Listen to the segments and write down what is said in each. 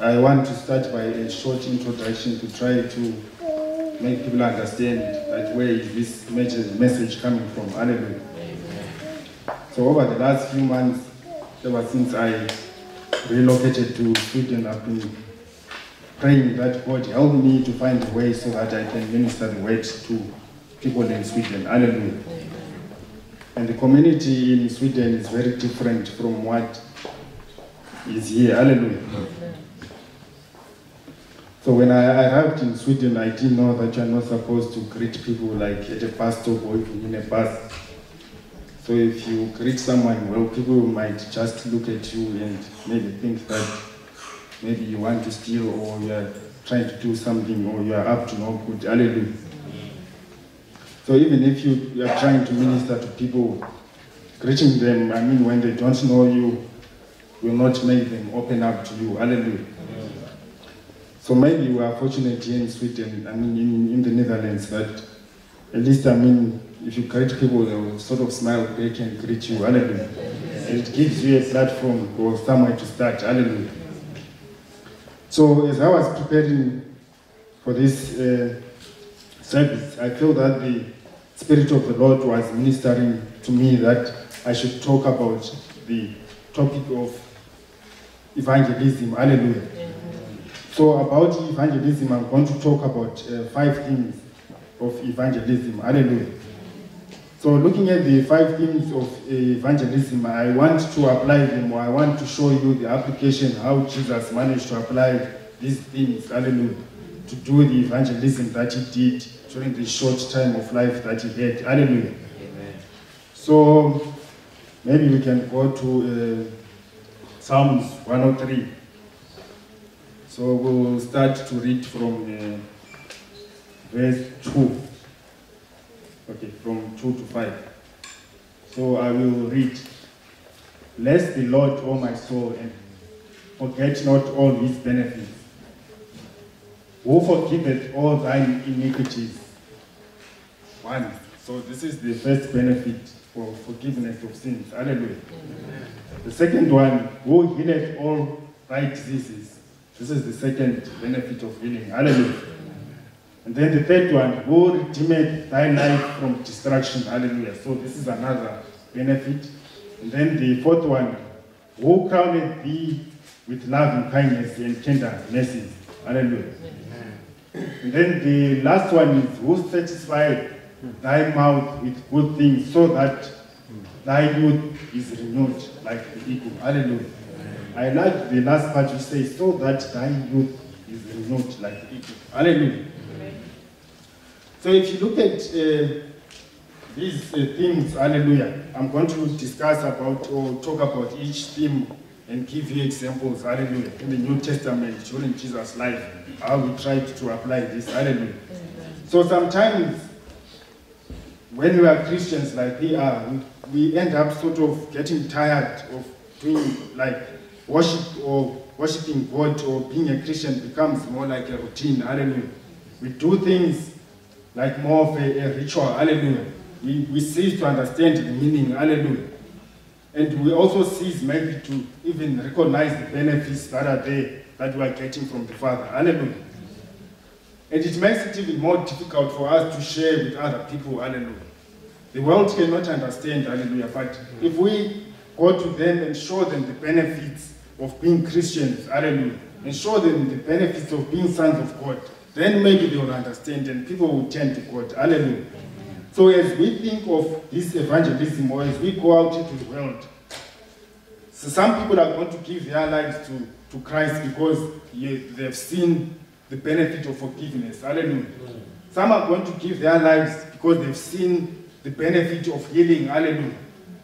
I want to start by a short introduction to try to make people understand that where is this message message coming from. Hallelujah. So over the last few months, ever since I relocated to Sweden, I've been praying that God help me to find a way so that I can minister the word to people in Sweden. Hallelujah. And the community in Sweden is very different from what is here. Hallelujah. So when I arrived in Sweden, I didn't know that you're not supposed to greet people like at a bus stop or even in a bus. So if you greet someone, well, people might just look at you and maybe think that maybe you want to steal or you are trying to do something or you are up to no good. Hallelujah. So even if you, you are trying to minister to people, greeting them, I mean, when they don't know you, will not make them open up to you. Hallelujah. So maybe we are fortunate here in Sweden, I mean, in, in the Netherlands, that at least, I mean, if you greet people, they will sort of smile back and greet you. Hallelujah. And it gives you a platform or somewhere to start. Hallelujah. So as I was preparing for this uh, service, I feel that the Spirit of the Lord was ministering to me that I should talk about the topic of evangelism. Hallelujah. So about evangelism, I'm going to talk about uh, five themes of evangelism. Hallelujah. So looking at the five themes of uh, evangelism, I want to apply them, or I want to show you the application, how Jesus managed to apply these themes, hallelujah, to do the evangelism that he did during the short time of life that he had. Hallelujah. Amen. So maybe we can go to uh, Psalms 103. So we'll start to read from uh, verse 2. Okay, from 2 to 5. So I will read. Bless the Lord, O my soul, and forget not all his benefits. Who forgiveth all thine iniquities? One. So this is the first benefit for forgiveness of sins. Hallelujah. The second one, who healeth all thy diseases. This is the second benefit of healing. Hallelujah. And then the third one, who redeemed thy life from destruction. Hallelujah. So this is another benefit. And then the fourth one, who crowned thee with love and kindness and tender mercies. Hallelujah. And then the last one is, who satisfied thy mouth with good things so that thy youth is renewed like the eagle. Hallelujah. I like the last part you say, so that thy youth is renewed like eagle. Hallelujah. So if you look at uh, these uh, themes, hallelujah, I'm going to discuss about or talk about each theme and give you examples, hallelujah, in the New Testament during Jesus' life, how we tried to apply this, hallelujah. So sometimes when we are Christians like we are, we, we end up sort of getting tired of doing like worship or worshiping God or being a Christian becomes more like a routine, hallelujah. We do things like more of a, a ritual, hallelujah. We, we cease to understand the meaning, hallelujah. And we also cease maybe to even recognize the benefits that are there that we are getting from the Father, hallelujah. And it makes it even more difficult for us to share with other people, hallelujah. The world cannot understand, hallelujah, but if we go to them and show them the benefits of being Christians, hallelujah, and show them the benefits of being sons of God, then maybe they will understand and people will turn to God, hallelujah. So as we think of this evangelism or as we go out into the world, so some people are going to give their lives to, to Christ because they've seen the benefit of forgiveness. Hallelujah. Some are going to give their lives because they've seen the benefit of healing. Hallelujah.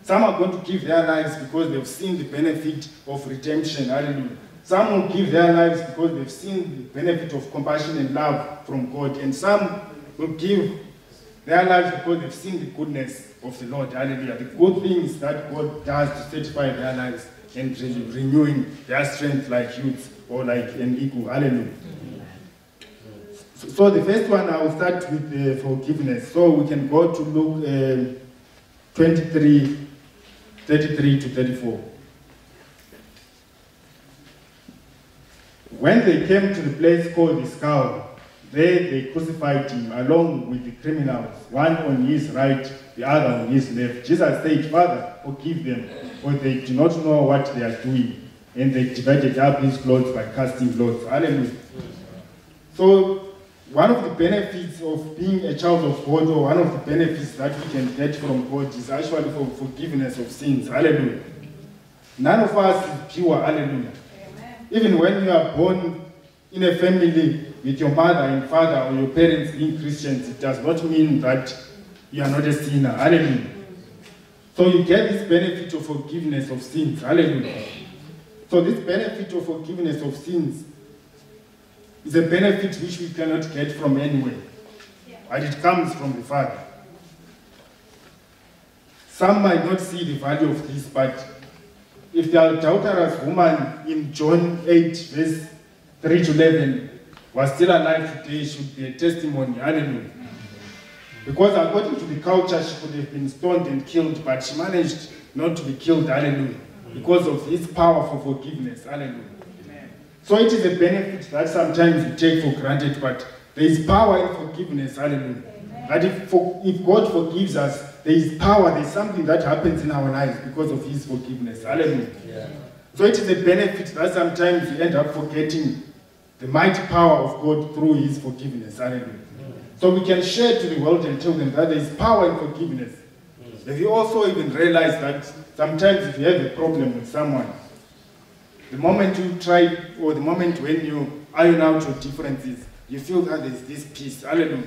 Some are going to give their lives because they've seen the benefit of redemption. Hallelujah. Some will give their lives because they've seen the benefit of compassion and love from God. And some will give their lives because they've seen the goodness of the Lord. Hallelujah. The good things that God does to satisfy their lives and re- renewing their strength like youth or like an eagle. Hallelujah. So, so the first one, I will start with uh, forgiveness. So we can go to Luke uh, 23, 33 to 34. When they came to the place called the skull, there they crucified him along with the criminals, one on his right, the other on his left. Jesus said, Father, forgive them, for they do not know what they are doing. And they divided up his clothes by casting lots. Hallelujah. So, one of the benefits of being a child of God, or one of the benefits that we can get from God, is actually for forgiveness of sins. Hallelujah. None of us is pure. Hallelujah. Even when you are born in a family with your mother and father or your parents being Christians, it does not mean that you are not a sinner. Hallelujah. So you get this benefit of forgiveness of sins. Hallelujah. So this benefit of forgiveness of sins is a benefit which we cannot get from anywhere. But it comes from the Father. Some might not see the value of this, but if the adulterous woman in John 8, verse 3 to 11, was still alive today, should be a testimony. Hallelujah. Because according to the culture, she could have been stoned and killed, but she managed not to be killed. Hallelujah. Because of his power for forgiveness. Hallelujah. So it is a benefit that sometimes we take for granted, but there is power in forgiveness. Hallelujah. That if, for, if God forgives us, there is power, there is something that happens in our lives because of his forgiveness. Hallelujah. Yeah. So it is a benefit that sometimes we end up forgetting the mighty power of God through his forgiveness. Hallelujah. Mm. So we can share to the world and tell them that there is power in forgiveness. Mm. Have you also even realize that sometimes if you have a problem with someone, the moment you try, or the moment when you iron out your differences, you feel that there's this peace. Hallelujah.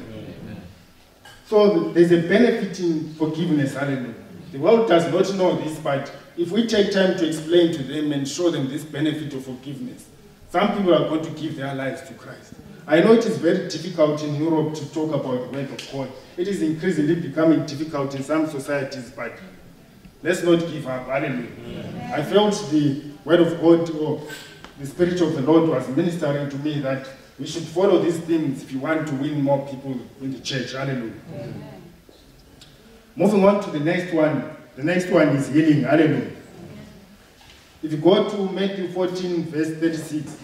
So there's a benefit in forgiveness. Hallelujah. The world does not know this, but if we take time to explain to them and show them this benefit of forgiveness, some people are going to give their lives to Christ. I know it is very difficult in Europe to talk about the word of God. It is increasingly becoming difficult in some societies, but let's not give up. Hallelujah. I felt the word of God or the Spirit of the Lord was ministering to me that we should follow these things if you want to win more people in the church. Hallelujah. Moving on to the next one. The next one is healing. Hallelujah. If you go to Matthew 14, verse 36,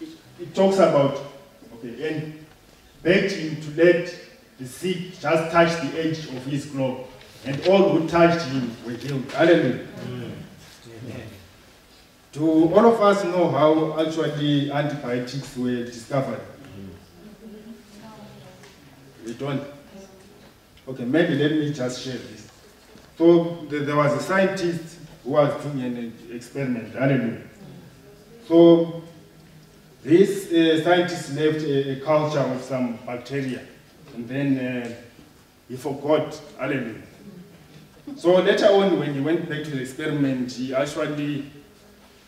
it, it talks about, okay, and begged him to let the sick just touch the edge of his cloak. And all who touched him were healed. Hallelujah. Do all of us know how actually antibiotics were discovered? We don't. Okay, maybe let me just share this. So there, there was a scientist who was doing an experiment. Hallelujah. So this uh, scientist left a, a culture of some bacteria, and then uh, he forgot. Hallelujah. So later on, when he went back to the experiment, he actually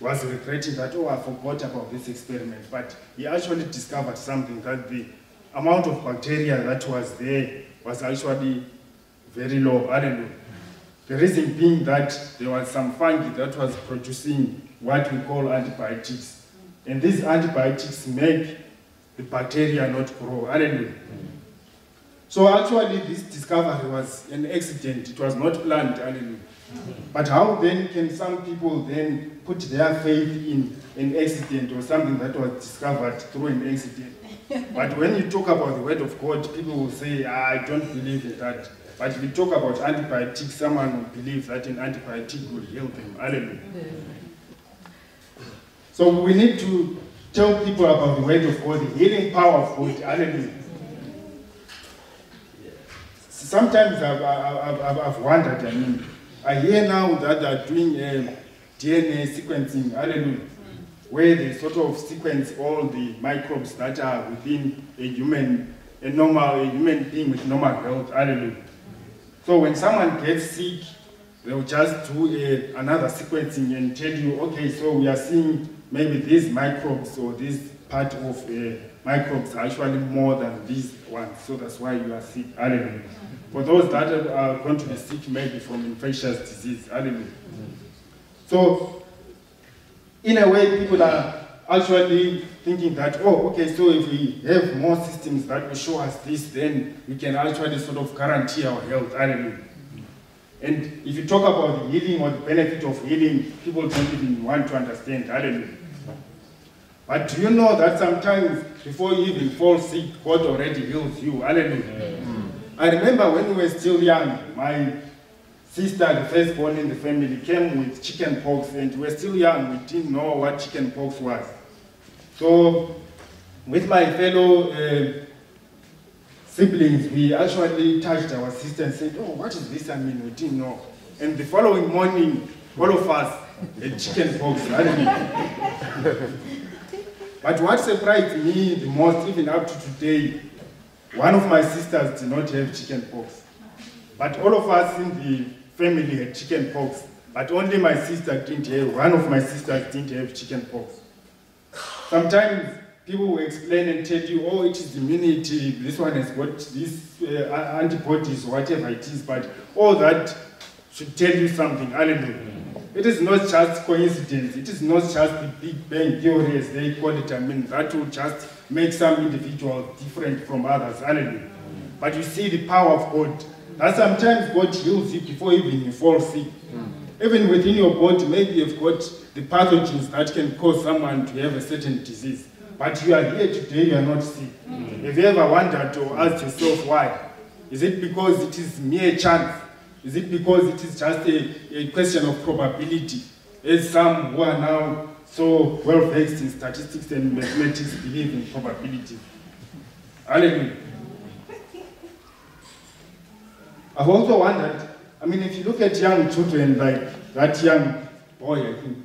was regretting that, oh, I forgot about this experiment. But he actually discovered something that the amount of bacteria that was there was actually very low. Hallelujah. The reason being that there was some fungi that was producing what we call antibiotics. And these antibiotics make the bacteria not grow. Hallelujah. So actually this discovery was an accident. It was not planned. Hallelujah. But how then can some people then put their faith in an accident or something that was discovered through an accident? But when you talk about the word of God, people will say, ah, I don't believe in that. But if you talk about antibiotics, someone will believe that an antibiotic will heal them. Hallelujah. So we need to tell people about the word of God, the healing power of God. Hallelujah. Sometimes I've, I've, I've, wondered, I mean, I hear now that they're doing uh, DNA sequencing, hallelujah, where they sort of sequence all the microbes that are within a human, a normal, a human being with normal health, hallelujah. So when someone gets sick, they'll just do a, another sequencing and tell you, okay, so we are seeing maybe these microbes or this part of uh, microbes are actually more than these ones, so that's why you are sick, hallelujah. For those that are going to be sick maybe from infectious disease, hallelujah. So, in a way, people are actually thinking that, oh, okay, so if we have more systems that will show us this, then we can actually sort of guarantee our health, hallelujah. And if you talk about healing or the benefit of healing, people don't even want to understand. Hallelujah. But do you know that sometimes before you even fall sick, God already heals you? Hallelujah. I remember when we were still young, my sister, the firstborn in the family, came with chicken pox, and we were still young. We didn't know what chicken pox was. So, with my fellow uh, siblings, we actually touched our sister and said, Oh, what is this? I mean, we didn't know. And the following morning, all of us had chicken pox. but what surprised me the most, even up to today, one of my sisters did not have chicken pox. But all of us in the family had chicken pox. But only my sister didn't have, one of my sisters didn't have chicken pox. Sometimes people will explain and tell you, oh, it is immunity, this one has got these uh, antibodies, whatever it is, but all that should tell you something. Hallelujah. It is not just coincidence. It is not just the Big Bang theory, as they call it. I mean, that will just make some individuals different from others. Hallelujah. But you see the power of God. That sometimes God heals you before even you fall sick. Hmm. Even within your body, maybe you've got the pathogens that can cause someone to have a certain disease. But you are here today, you are not sick. Hmm. Have you ever wondered or asked yourself why? Is it because it is mere chance? Is it because it is just a, a question of probability? As some who are now so well versed in statistics and mathematics believe in probability. Hallelujah. I've also wondered, I mean, if you look at young children like that young boy, I think,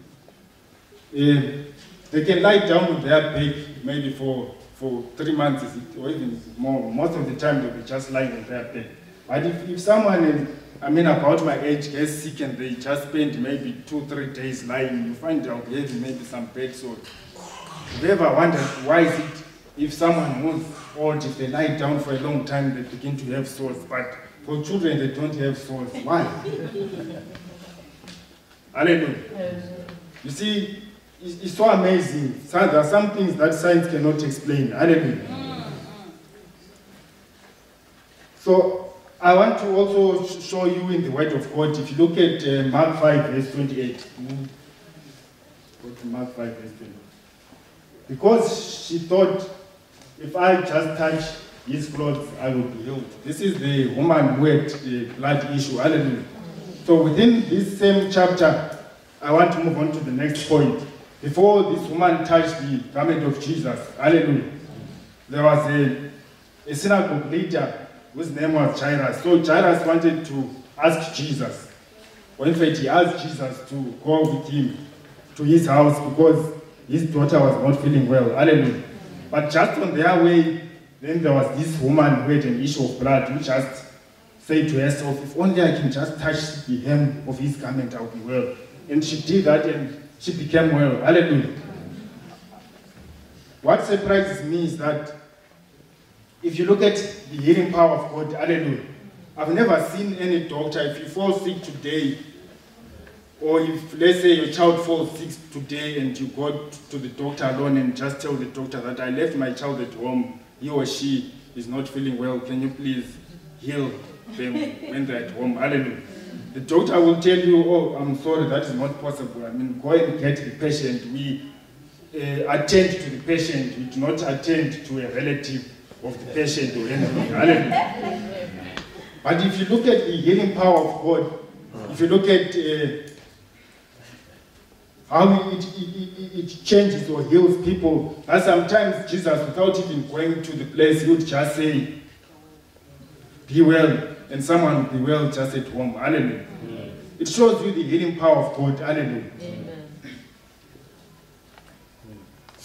uh, they can lie down with their baby maybe for, for three months or even more. Most of the time they'll be just lying on their bed. But if, if someone I mean, about my age gets sick and they just spend maybe two, three days lying, you find out they'll be having maybe some bed sores. Have you ever wondered why is it if someone who's old, if they lie down for a long time, they begin to have sores, but for children, they don't have sores. Why? Hallelujah. You see, it's, so amazing. So there are some things that science cannot explain. Hallelujah. So I want to also show you in the Word of God. If you look at uh, Mark 5, verse 28. Go to Mark 5, verse 28. Because she thought, if I just touch his clothes, I will be healed. This is the woman who had the blood issue. Hallelujah. So within this same chapter, I want to move on to the next point. Before this woman touched the garment of Jesus, hallelujah, there was a, a synagogue leader whose name was Jairus. So Jairus wanted to ask Jesus. Or in fact, he asked Jesus to go with him to his house because his daughter was not feeling well. Hallelujah. But just on their way, then there was this woman who had an issue of blood who just said to herself, if only I can just touch the hem of his garment, I'll be well. And she did that and she became well. Hallelujah. What surprises me is that if you look at the healing power of God, hallelujah, I've never seen any doctor, if you fall sick today, or if, let's say, your child falls sick today and you go to the doctor alone and just tell the doctor that I left my child at home, he or she is not feeling well, can you please heal them when they're at home? Hallelujah. The doctor will tell you, oh, I'm sorry, that is not possible. I mean, go and get the patient. We uh, attend to the patient. We do not attend to a relative of the patient or anything. Hallelujah. But if you look at the healing power of God, if you look at uh, how it, it, it, changes or heals people, and sometimes Jesus, without even going to the place, he would just say, be well, and someone be well just at home. Hallelujah. It shows you the healing power of God. Hallelujah. Amen.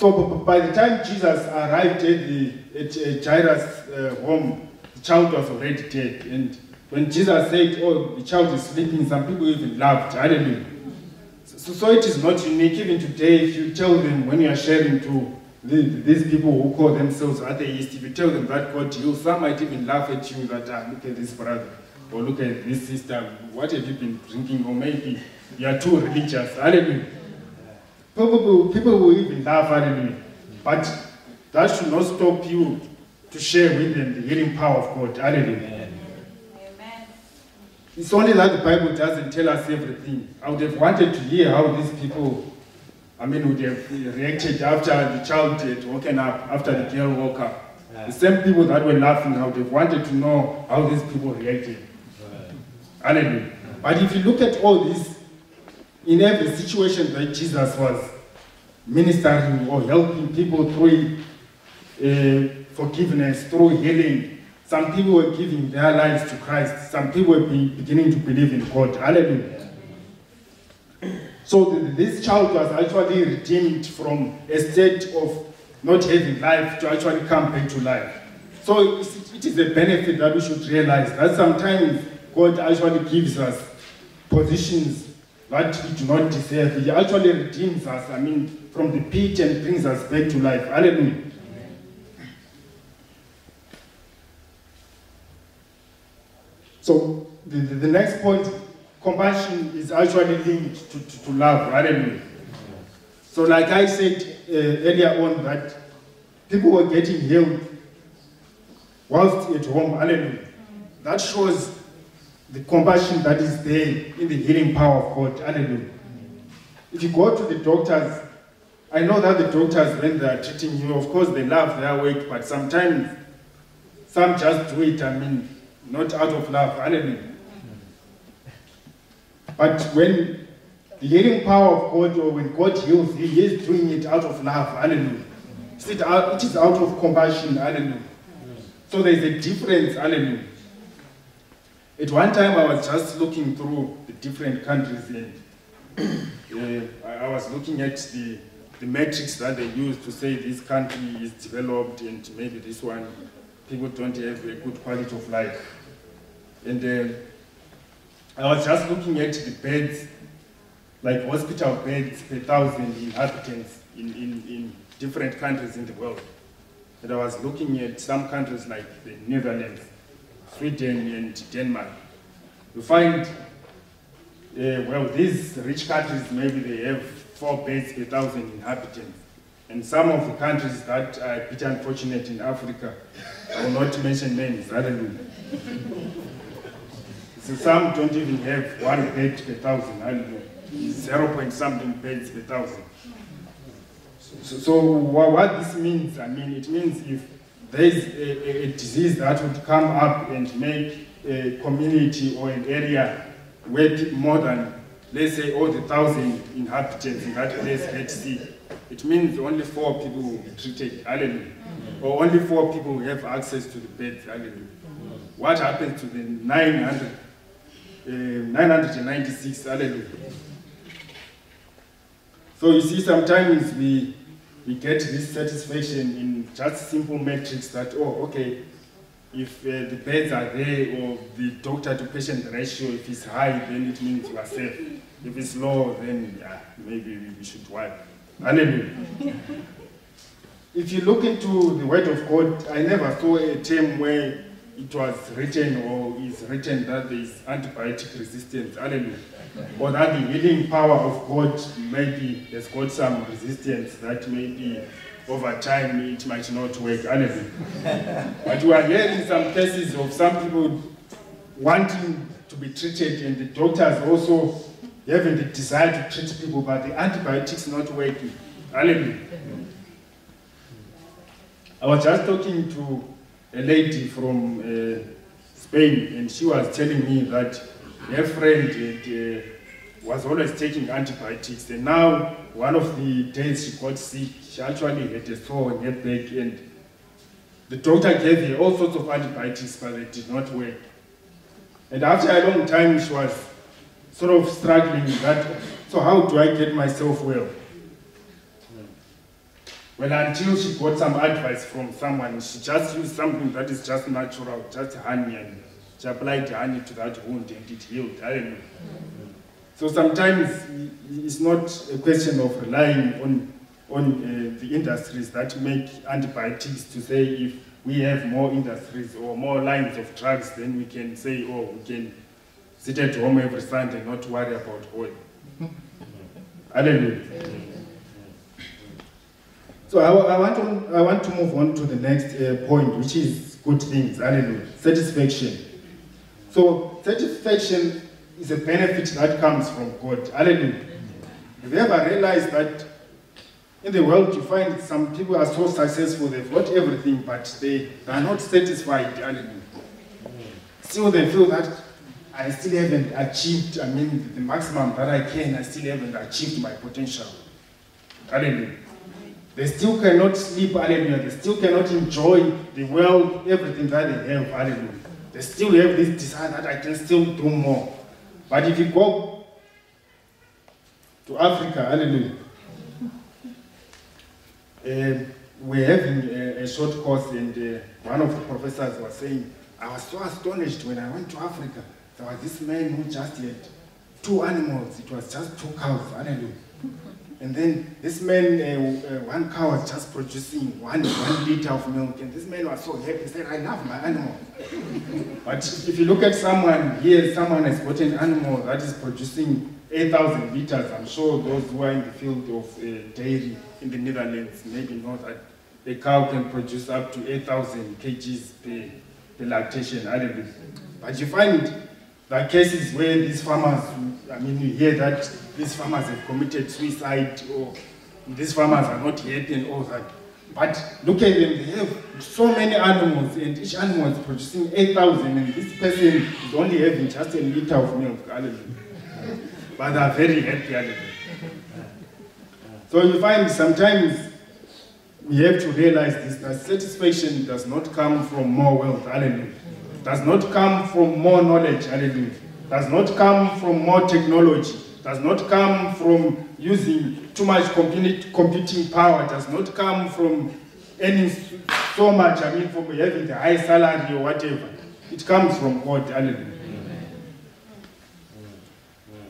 So by the time Jesus arrived at, the, at Jairus' uh, home, the child was already dead. And when Jesus said, oh, the child is sleeping, some people even laughed. Hallelujah. So, so it is not unique. Even today, if you tell them when you are sharing to the, these people who call themselves atheists, if you tell them that God heals, some might even laugh at you that, ah, look at this brother, or look at this sister, what have you been drinking, or maybe you are too religious. Hallelujah. People, people will even laugh, hallelujah. But that should not stop you to share with them the healing power of God. Hallelujah. It's only that the Bible doesn't tell us everything. I would have wanted to hear how these people, I mean, would have reacted after the child had woken up, after the girl woke up. Yeah. The same people that were laughing, I would have wanted to know how these people reacted. Hallelujah. But if you look at all this, in every situation that Jesus was ministering or helping people through uh, forgiveness, through healing, some people were giving their lives to Christ. Some people were be- beginning to believe in God. Hallelujah. So th- this child was actually redeemed from a state of not having life to actually come back to life. So it is a benefit that we should realize that sometimes God actually gives us positions that we do not deserve. He actually redeems us, I mean, from the pit and brings us back to life. Hallelujah. So the, the, the next point, compassion is actually linked to, to, to love. Hallelujah. So like I said uh, earlier on that people were getting healed whilst at home. Hallelujah. That shows the compassion that is there in the healing power of God. Hallelujah. If you go to the doctors, I know that the doctors, when they are treating you, of course, they love their work, but sometimes some just do it, I mean, not out of love. Hallelujah. But when the healing power of God, or when God heals, He is doing it out of love. Hallelujah. It is out of compassion. Hallelujah. So there is a difference. Hallelujah. At one time, I was just looking through the different countries and uh, I was looking at the, the metrics that they use to say this country is developed and maybe this one, people don't have a good quality of life. And uh, I was just looking at the beds, like hospital beds per thousand inhabitants in, in, in different countries in the world. And I was looking at some countries like the Netherlands, Sweden, and Denmark. You find, uh, well, these rich countries, maybe they have four beds per thousand inhabitants. And some of the countries that are a bit unfortunate in Africa, I will not mention names, I don't So some don't even have one bed per thousand, i don't Zero point something beds per thousand. So, so wha- what this means, I mean, it means if there is a, a, disease that would come up and make a community or an area pe- more than, let's say, all the thousand inhabitants in that place get sick, it means only four people will be treated, hallelujah. Or only four people will have access to the beds, hallelujah. What happens to the 900, uh, 996, hallelujah. So you see, sometimes we, we get this satisfaction in just simple metrics that, oh, okay, if uh, the beds are there or the doctor to patient ratio, if it's high, then it means you are safe. If it's low, then yeah, maybe we should work. Hallelujah. if you look into the Word of God, I never saw a term where it was written or is written that there is antibiotic resistance. Hallelujah. Or that the healing power of God maybe has got some resistance that maybe over time it might not work. Hallelujah. but we are hearing some cases of some people wanting to be treated and the doctors also having the desire to treat people, but the antibiotics not working. I was just talking to a lady from uh, Spain, and she was telling me that her friend had, uh, was always taking antibiotics, and now one of the days she got sick, she actually had a sore on her back, and the doctor gave her all sorts of antibiotics, but they did not work. And after a long time, she was sort of struggling with that. So how do I get myself well? Well, until she got some advice from someone, she just used something that is just natural, just honey, and she applied honey to that wound and it healed. Hallelujah. So sometimes it's not a question of relying on, on uh, the industries that make antibiotics to say if we have more industries or more lines of drugs, then we can say, oh, we can sit at home every Sunday and not worry about oil. Hallelujah. So I, I want to I want to move on to the next uh, point, which is good things. Hallelujah. Satisfaction. So satisfaction is a benefit that comes from God. Hallelujah. Have you ever realized that in the world you find some people are so successful, they've got everything, but they, are not satisfied. Hallelujah. Still they feel that I still haven't achieved, I mean, the maximum that I can, I still haven't achieved my potential. Hallelujah. They still cannot sleep, hallelujah. They still cannot enjoy the world, everything that they have, hallelujah. They still have this desire that I can still do more. But if you go to Africa, hallelujah, uh, we're having a, a, short course, and uh, one of the professors was saying, I was so astonished when I went to Africa. There was this man who just had two animals. It was just two cows, hallelujah. And then this man, uh, uh, one cow was just producing one, one liter of milk, and this man was so happy. He said, I love my animal. but if you look at someone here, someone has got an animal that is producing 8,000 liters. I'm sure those who are in the field of uh, dairy in the Netherlands maybe know that a cow can produce up to 8,000 kgs per, per lactation. But you find there are cases where these farmers, I mean, you hear that these farmers have committed suicide or these farmers are not yet and all that. But look at them, they have so many animals and each animal is producing 8,000 and this person is only having just a liter of milk. But they are very happy. So you find sometimes we have to realize this, that satisfaction does not come from more wealth. Hallelujah does not come from more knowledge, hallelujah. Does not come from more technology. Does not come from using too much computing power. Does not come from earning so much, I mean, from having the high salary or whatever. It comes from God, hallelujah.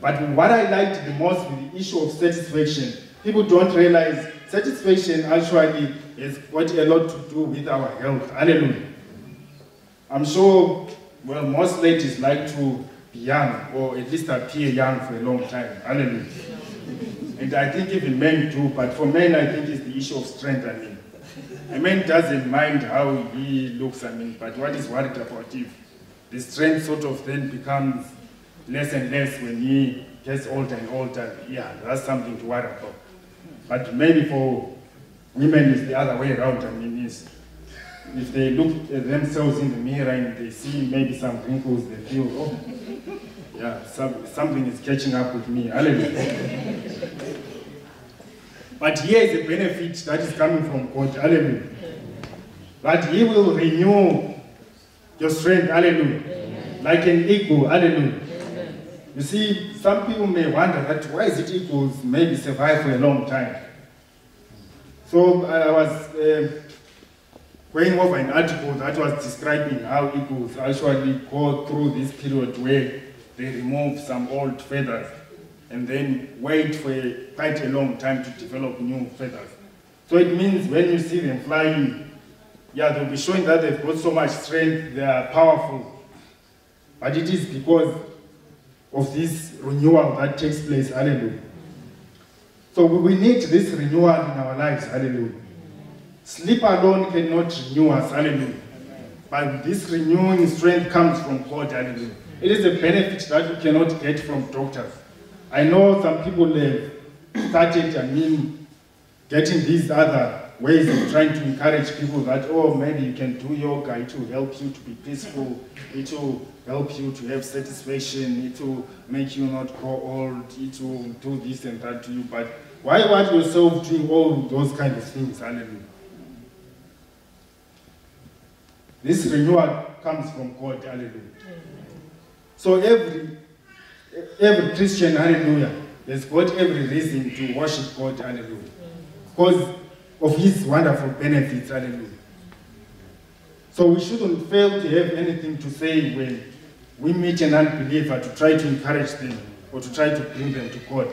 But what I liked the most with the issue of satisfaction, people don't realize satisfaction actually has got a lot to do with our health. Hallelujah. I'm sure, well, most ladies like to be young, or at least appear young for a long time. Hallelujah. And I think even men do, but for men, I think it's the issue of strength, I mean. A man doesn't mind how he looks, I mean, but what is worried about if the strength sort of then becomes less and less when he gets older and older, yeah, that's something to worry about. But maybe for women, it's the other way around, I mean, it's if they look at themselves in the mirror and they see maybe some wrinkles, they feel, oh, yeah, some, something is catching up with me. Hallelujah. but here is a benefit that is coming from God. Hallelujah. That He will renew your strength. Hallelujah. Like an eagle. Hallelujah. You see, some people may wonder that why is it eagles maybe survive for a long time? So I was uh, going over an article that was describing how eagles actually go through this period where they remove some old feathers and then wait for a, quite a long time to develop new feathers. So it means when you see them flying, yeah, they'll be showing that they've got so much strength, they are powerful. But it is because of this renewal that takes place, hallelujah. So we need this renewal in our lives, hallelujah. Sleep alone cannot renew us, hallelujah. But this renewing strength comes from God, hallelujah. It is a benefit that you cannot get from doctors. I know some people have started, I mean, getting these other ways of trying to encourage people that, oh, maybe you can do yoga, it will help you to be peaceful, it will help you to have satisfaction, it will make you not grow old, it will do this and that to you. But why want yourself doing all those kind of things? Hallelujah. This renewal comes from God, hallelujah. So every every Christian, hallelujah, has got every reason to worship God, hallelujah. Because of his wonderful benefits, hallelujah. So we shouldn't fail to have anything to say when we meet an unbeliever to try to encourage them or to try to bring them to God.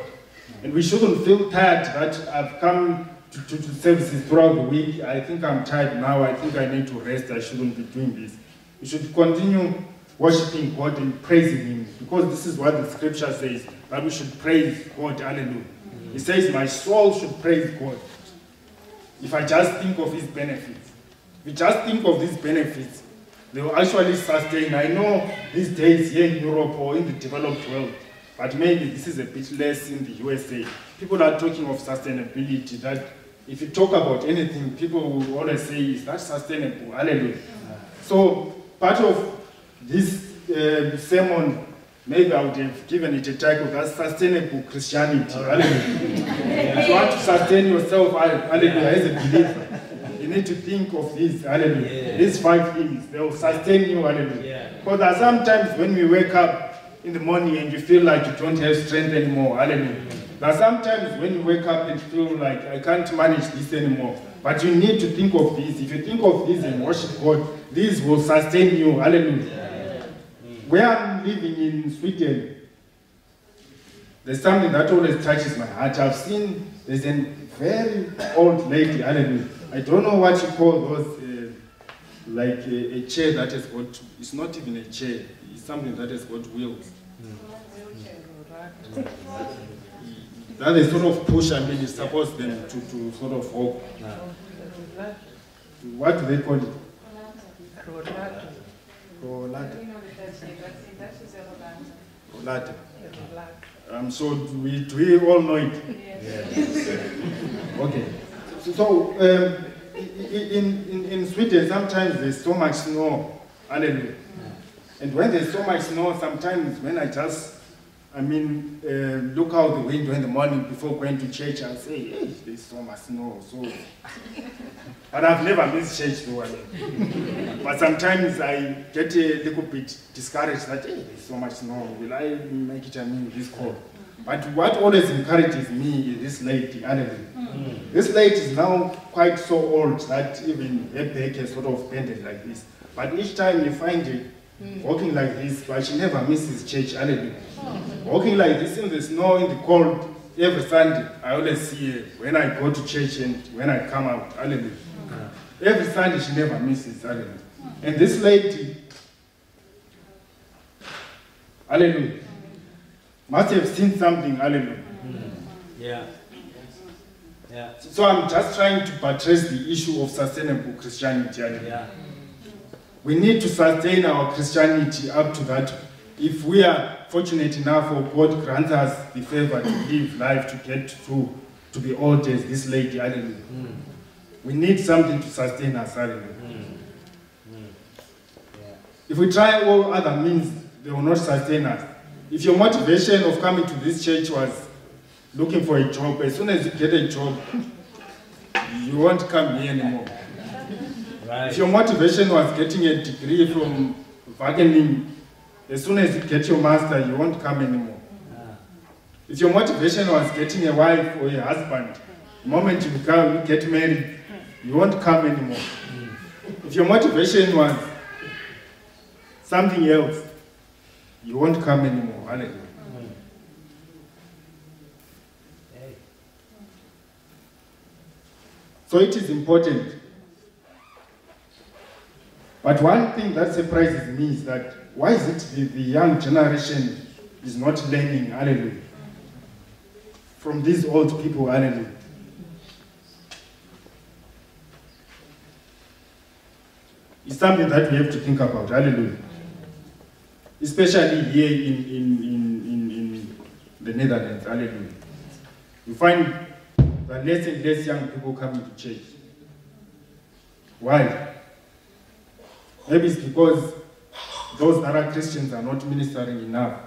And we shouldn't feel tired that I've come to, to, to services throughout the week. I think I'm tired now. I think I need to rest. I shouldn't be doing this. We should continue worshiping God and praising Him because this is what the scripture says that we should praise God. Hallelujah. Mm-hmm. He says, My soul should praise God. If I just think of His benefits, if we just think of these benefits, they will actually sustain. I know these days here in Europe or in the developed world, but maybe this is a bit less in the USA. People are talking of sustainability that if you talk about anything, people will always say, is that sustainable? Hallelujah. So part of this uh, sermon, maybe I would have given it a title, that's sustainable Christianity. Hallelujah. if you want to sustain yourself, hallelujah, as a believer, you need to think of these, hallelujah. Yeah. These five things, they will sustain you, hallelujah. Because are sometimes when we wake up in the morning and you feel like you don't have strength anymore, hallelujah. There are sometimes when you wake up and feel like I can't manage this anymore. But you need to think of this. If you think of this and worship God, this will sustain you, hallelujah. Where I'm living in Sweden, there's something that always touches my heart. I've seen there's a very old lady, hallelujah. I don't know what you call those, uh, like a, a chair that has got, it's not even a chair, it's something that has got wheels. That they sort of push, I mean, it supports them to, to sort of walk. What do they call it? Rollator. Rollator. Um, so do we, do we all know it? Okay. So, so um, i- i- in, in, in Sweden, sometimes there's so much snow. Hallelujah. And when there's so much snow, sometimes when I just, I mean, uh, look out the window in the morning before going to church, I'll say, hey, there's so much snow. So, but I've never missed church though. I mean. But sometimes I get a little bit discouraged that, hey, there's so much snow. Will I make it, I mean, this call? But what always encourages me is this lady, hallelujah. This lady is now quite so old that even her back has sort of bended like this. But each time you find it Mm. walking like this, but she never misses church, hallelujah. Walking like this in the snow, in the cold, every Sunday, I always see her when I go to church and when I come out, hallelujah. Mm. Every Sunday she never misses, hallelujah. And this lady, hallelujah, must have seen something, hallelujah. Mm. Yeah. Yeah. So I'm just trying to buttress the issue of sustainable Christianity. hallelujah. Yeah. We need to sustain our Christianity up to that. If we are fortunate enough or God grants us the favor to live life to get through to be old as this lady, hallelujah. Mm. We need something to sustain us, hallelujah. Mm. Mm. Yeah. If we try all other means, they will not sustain us. If your motivation of coming to this church was looking for a job, as soon as you get a job, you won't come here anymore. Right. If your motivation was getting a degree from Wageningen, as soon as you get your master, you won't come anymore. Ah. If your motivation was getting a wife or a husband, the moment you become, get married, you won't come anymore. If your motivation was something else, you won't come anymore. Hallelujah. Mm. So it is important. But one thing that surprises me is that why is it the, the young generation is not learning, hallelujah, from these old people, hallelujah. It's something that we have to think about, hallelujah. Especially here in, in, in, in, in the Netherlands, hallelujah. You find that less and less young people coming to church. Why? Maybe it's because those that are Christians are not ministering enough.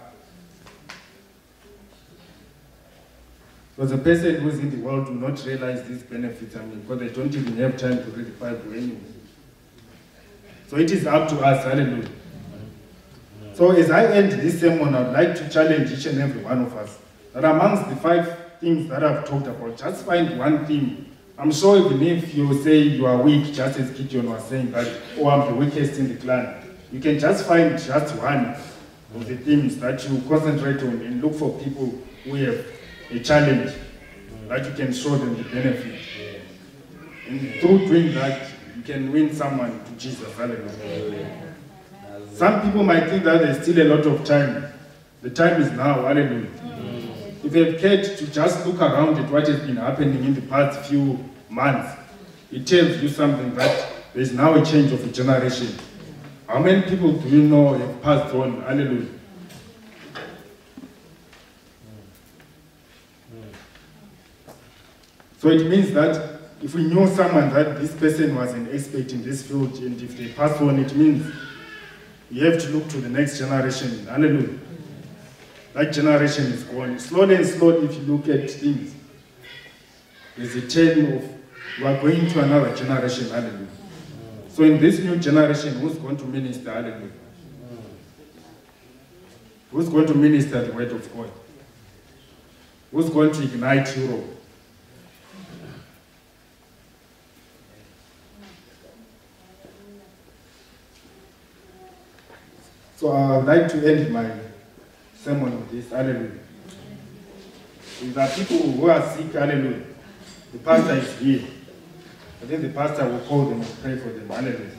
Because a person who's in the world will not realize these benefits, I mean, because they don't even have time to read the Bible anyway. So it is up to us, hallelujah. So as I end this sermon, I'd like to challenge each and every one of us that amongst the five things that I've talked about, just find one thing. I'm sure even if you say you are weak, just as Gideon was saying that, oh, I'm the weakest in the clan, you can just find just one of the things that you concentrate on and look for people who have a challenge that you can show them the benefit. And through doing that, you can win someone to Jesus. Some people might think that there's still a lot of time. The time is now. Hallelujah. If you've cared to just look around at what has been happening in the past few months, it tells you something that there's now a change of a generation. How many people do you know have passed on? Hallelujah. So it means that if we know someone that this person was an expert in this field and if they pass on, it means you have to look to the next generation. Hallelujah. That generation is gone. Slowly and slowly, if you look at things, there's a turn of we are going to another generation. Hallelujah. So in this new generation, who's going to minister? Hallelujah. Who's going to minister the word of God? Who's going to ignite Europe? So I would like to end my sermon of this. Hallelujah. If there are people who are sick, hallelujah. The pastor is here. I think the pastor will call them and pray for them. Hallelujah.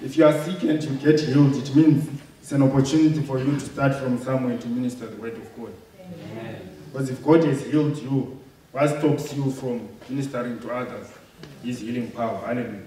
If you are sick and you get healed, it means it's an opportunity for you to start from somewhere to minister the word of God. Amen. Because if God has healed you, what stops you from ministering to others? His healing power. Hallelujah.